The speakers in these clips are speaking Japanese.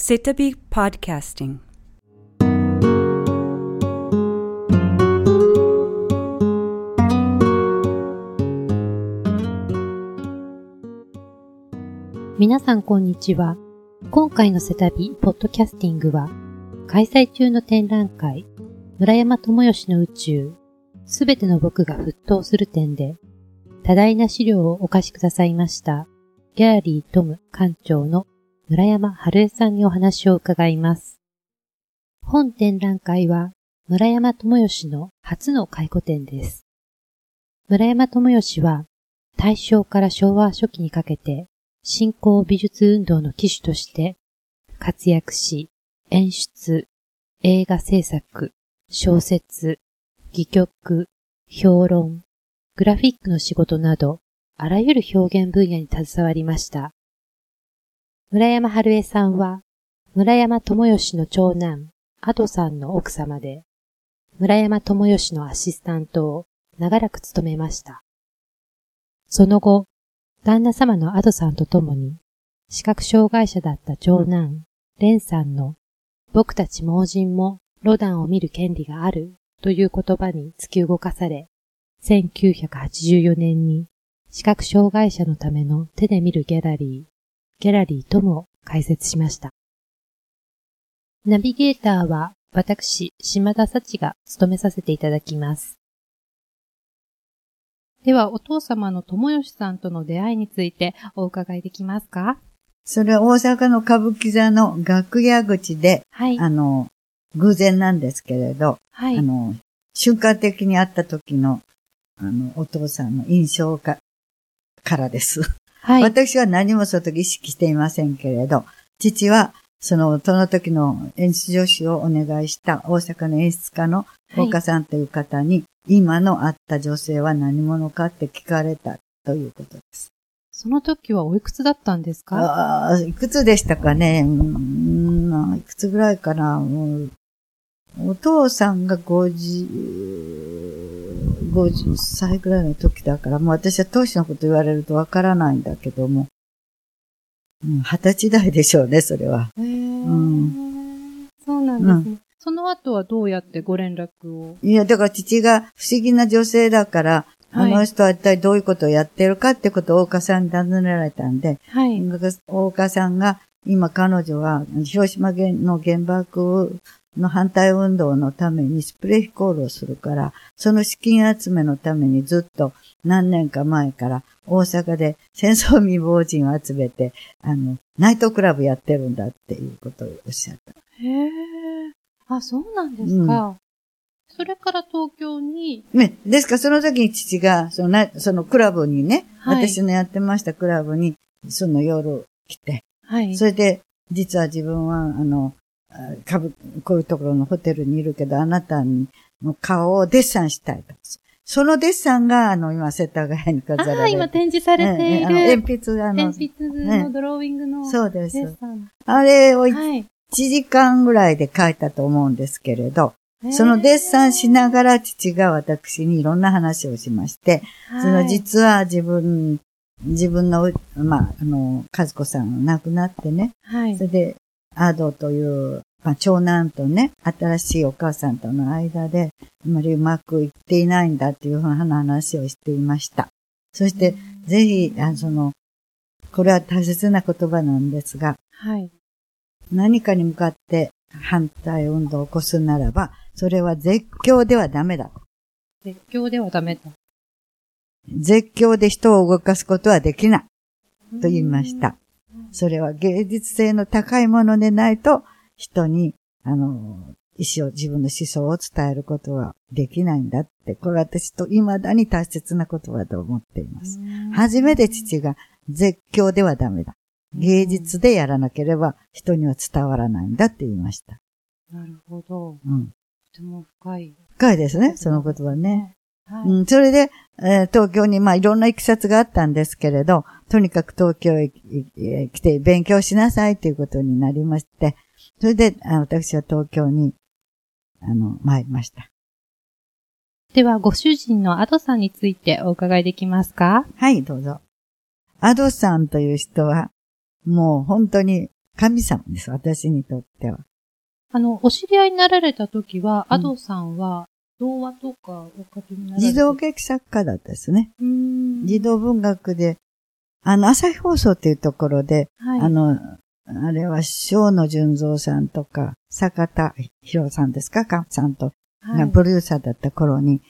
Sitabi Podcasting. 皆さんこんにちは。今回のセタビポッドキャスティングは、開催中の展覧会、村山智義の宇宙、すべての僕が沸騰する展で、多大な資料をお貸しくださいました、ギャラリートム館長の村山春江さんにお話を伺います。本展覧会は、村山智義の初の回顧展です。村山智義は、大正から昭和初期にかけて、新興美術運動の機種として活躍し、演出、映画制作、小説、戯曲、評論、グラフィックの仕事など、あらゆる表現分野に携わりました。村山春江さんは、村山智義の長男、アドさんの奥様で、村山智義のアシスタントを長らく務めました。その後、旦那様のアドさんと共に、視覚障害者だった長男、レンさんの、僕たち盲人もロダンを見る権利があるという言葉に突き動かされ、1984年に視覚障害者のための手で見るギャラリー、ギャラリーとも開設しました。ナビゲーターは私、島田幸が務めさせていただきます。では、お父様の友吉さんとの出会いについてお伺いできますか？それは大阪の歌舞伎座の楽屋口で、はい、あの、偶然なんですけれど、はい、あの、瞬間的に会った時の、あの、お父さんの印象か、からです。はい、私は何もその時意識していませんけれど、父は、その、その時の演出助手をお願いした大阪の演出家の岡さんという方に、今の会った女性は何者かって聞かれたということです。その時はおいくつだったんですか？ああ、いくつでしたかね？うん、いくつぐらいかな？お父さんが50、50歳ぐらいの時だから、もう私は当時のこと言われるとわからないんだけども、二、十、歳代でしょうね、それは。へうん、そうなんですね。うん。その後はどうやってご連絡を？いや、だから父が不思議な女性だから、はい、あの人は一体どういうことをやってるかってことを大岡さんに尋ねられたんで、はい、大岡さんが今彼女は広島の原爆の反対運動のためにスプレー飛行をするから、その資金集めのためにずっと何年か前から大阪で戦争未亡人を集めて、あの、ナイトクラブやってるんだっていうことをおっしゃった。へえ。あ、そうなんですか。うん、それから東京に？ね、ですからその時に父が、そのな、そのクラブにね、はい、私のやってましたクラブに、その夜来て、はい。それで、実は自分は、あの、かぶ、こういうところのホテルにいるけど、あなたの顔をデッサンしたいと。そのデッサンが、あの、今、世田谷に飾られて。ああ、今展示されている。鉛筆、あの。鉛筆のドローイングの、ね、そうです。あれを、1時間ぐらいで書いたと思うんですけれど、そのデッサンしながら父が私にいろんな話をしまして、はい、その実は自分、自分の、まあ、あの、和子さんが亡くなってね、はい、それで、アドという、まあ、長男とね、新しいお母さんとの間で、あまりうまくいっていないんだっていうふうな話をしていました。そして、ぜひ、あその、これは大切な言葉なんですが、はい、何かに向かって反対運動を起こすならば、それは絶叫ではダメだ。絶叫ではダメだ。絶叫で人を動かすことはできない。と言いました。それは芸術性の高いものでないと、人に、あの、意思を、自分の思想を伝えることはできないんだって、これは私と未だに大切な言葉と思っています。初めて父が絶叫ではダメだ。芸術でやらなければ人には伝わらないんだって言いました。なるほど。うん。とても深い。深いですね、その言葉ね。はい、うん、それで、えー、東京に、まあ、いろんな行き先があったんですけれど、とにかく東京へ来て勉強しなさいということになりまして、それで、あ私は東京に、あの、参りました。では、ご主人のアドさんについてお伺いできますか？はい、どうぞ。アドさんという人は、もう本当に神様です、私にとっては。あの、お知り合いになられた時は、うんアドさんは、童話とかお書きにな児童劇作家だったですね。児童文学で、あの、朝日放送っていうところで、はい。あの、あれは、小野純三さんとか、坂田博さんですか？かさんと、はい、がプロデューサーだった頃に、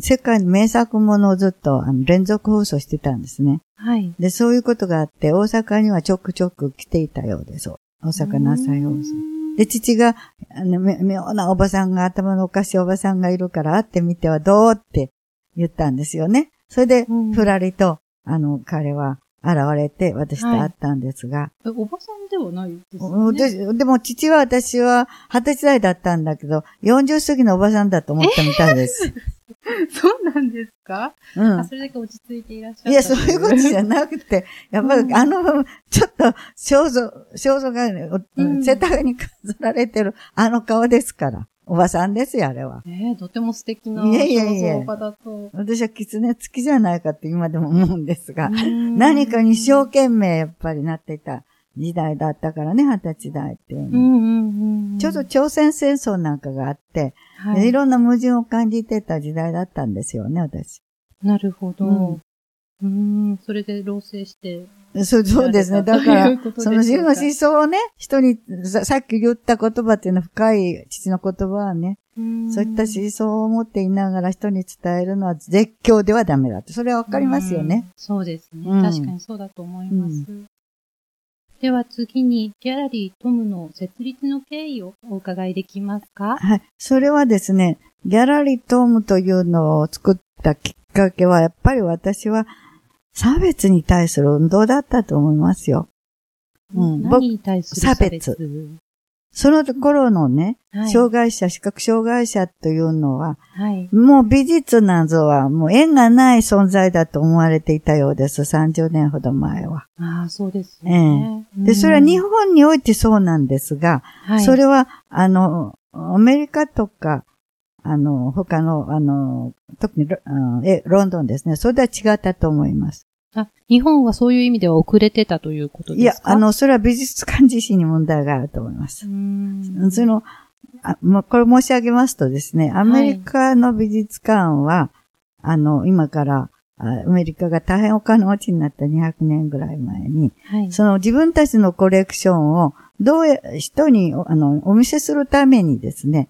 世界の名作ものをずっとあの連続放送してたんですね。はい。で、そういうことがあって、大阪にはちょくちょく来ていたようです。大阪の朝日放送。で、父が、あの、め妙なおばさんが、頭のおかしいおばさんがいるから会ってみてはどうって言ったんですよね。それで、うんふらりと、あの、彼は現れて、私と会ったんですが、えおばさんではないですよね？ででも父は私は二十歳代だったんだけど、40過ぎのおばさんだと思ったみたいです。そうなんですか、うんあ、。それだけ落ち着いていらっしゃったいや、そういうことじゃなくて、やっぱり、あの、ちょっと、肖像、肖像がね、うん世田谷に飾られてる、あの顔ですから。おばさんですよ、あれは。えーとても素敵ないやいやいや肖像画だと。私は狐付きじゃないかって今でも思うんですが、何何かに一生懸命やっぱりなっていた時代だったからね、二十歳代っていうのは。うんうんうんうん。ちょうど朝鮮戦争なんかがあって、、はいい。ろんな矛盾を感じてた時代だったんですよね、私。なるほど。うんうーん、それで老成して。そうそうですね。だからその自分の思想をね、人にさ、さっき言った言葉っていうのは深い父の言葉はね、そういった思想を持っていながら人に伝えるのは絶叫ではダメだって。それはわかりますよね。うん。そうですね、うん確かにそうだと思います。では次に、ギャラリートムの設立の経緯をお伺いできますか？はい。それはですね、ギャラリートームというのを作ったきっかけは、やっぱり私は差別に対する運動だったと思いますよ。うん何に対する差別？差その頃のね、はい。障害者、視覚障害者というのは、はい。もう美術などはもう縁がない存在だと思われていたようです。30年ほど前は。ああ、そうですね。で、それは日本、本においてそうなんですが、はい、それは、あの、アメリカとか、あの、他の、あの、特にロあえロンドンですね。それでは違ったと思います。あ、日本はそういう意味では遅れてたということいやです、か？あ、の、それは美術館自身に問題があると思います。う。ーん。その、あもうこれ申し上げますとですね、アメリカの美術館は、あの、今から、あアメリカが大変お金持ちになった200年ぐらい前に、はい。その自分たちのコレクションを、どうや、人に、あの、お見せするためにですね、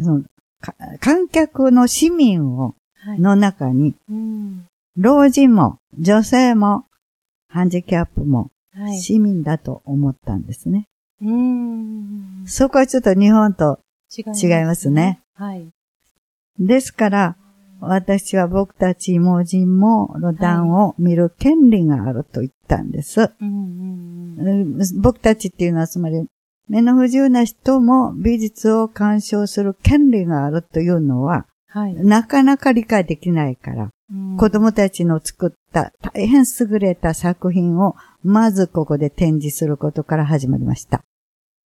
その、か観客の市民を、はい。の中に、うん老人も、女性も、ハンディキャップも、はい。市民だと思ったんですね。うーん。そこはちょっと日本と違いま違いますね。はい。ですから、私は僕たち盲人もロダンを見る権利があると言ったんです。僕たちっていうのはつまり、目の不自由な人も美術を鑑賞する権利があるというのは、はい。なかなか理解できないから、うん子供たちの作った大変優れた作品を、まずここで展示することから始まりました。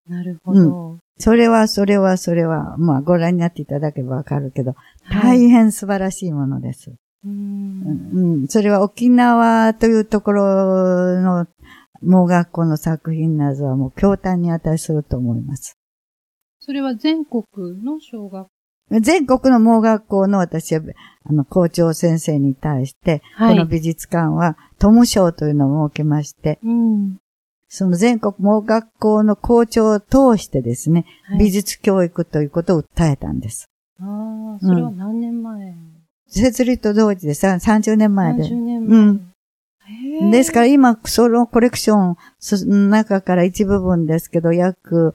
なるほど。それは、それは、それは、まあご覧になっていただければわかるけど、はい大変素晴らしいものです。ううんん、それは沖縄というところの盲学校の作品などはもう驚嘆に値すると思います。それは全国の小学全国の盲学校の私は、あの、校長先生に対して、はいこの美術館はトム賞というのを設けまして、うん。その全国盲学校の校長を通してですね、はい美術教育ということを訴えたんです。ああ、それは何年前、設立と同時でさ30年前で。30年前。うんですから今、そのコレクションの中から一部分ですけど、約、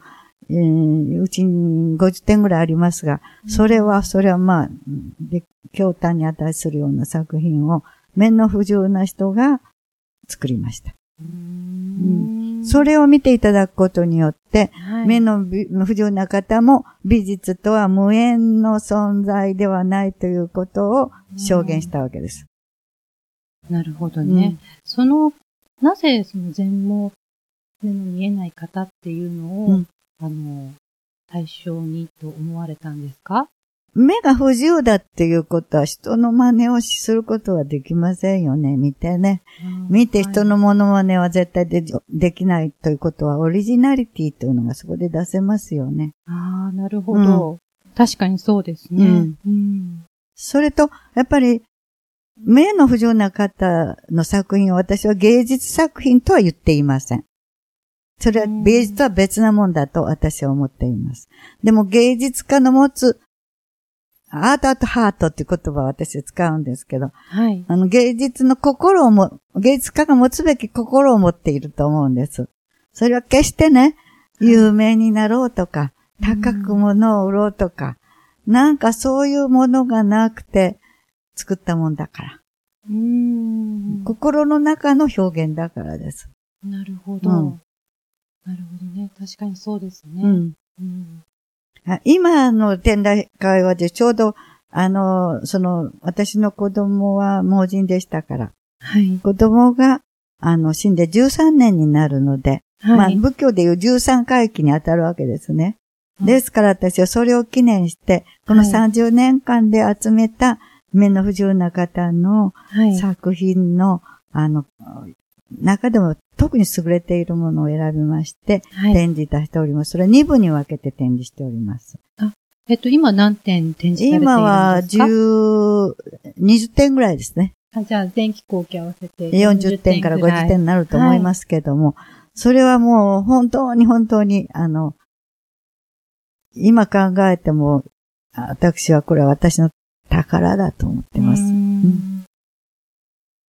えーうちに50点ぐらいありますが、それは、それはまあ、で驚嘆に値するような作品を、目の不自由な人が作りました。うーんそれを見ていただくことによって、はい目のび不自由な方も美術とは無縁の存在ではないということを証言したわけです。なるほどね。その、なぜその全盲、目の見えない方っていうのを、うんあの、対象にと思われたんですか？目が不自由だっていうことは人の真似をすることはできませんよね。見てね。見て人のモノマネは絶対でできないということはオリジナリティというのがそこで出せますよね。ああ、なるほど、うん、確かにそうですね。うん。うん、それと、やっぱり、目の不自由な方の作品を私は芸術作品とは言っていません。それは芸術は別なもんだと私は思っています。でも芸術家の持つアートアートハートっていう言葉を私は使うんですけど、はい。あの芸術の心をも、芸術家が持つべき心を持っていると思うんです。それは決してね、有名になろうとか、高く物を売ろうとか、なんかそういうものがなくて作ったもんだから。うん心の中の表現だからです。なるほど。うん、なるほどね。確かにそうですね。うん。うん、今の展覧会はでちょうど、あの、その、私の子供は盲人でしたから、はい。子供が、あの、死んで13年になるので、はい、まあ、仏教でいう13回忌に当たるわけですね。ですから私はそれを記念して、この30年間で集めた目の不自由な方の作品の、あの、中でも特に優れているものを選びまして、はい、展示いたしております。それは2部に分けて展示しております。あ、えっと、今何点展示されているんですか？今は10、20点ぐらいですね。あじゃあ、前期後期合わせて40点から50点になると思いますけども、はい、それはもう本当に本当に、あの、今考えても、私はこれは私の宝だと思ってます。うん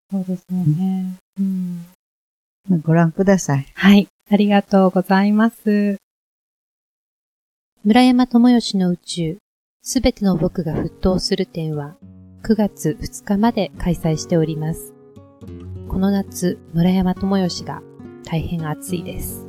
そうですよね。うん。ご覧ください。はい。ありがとうございます。村山智義の宇宙、すべての僕が沸騰する展は、9月2日まで開催しております。この夏、村山智義が大変暑いです。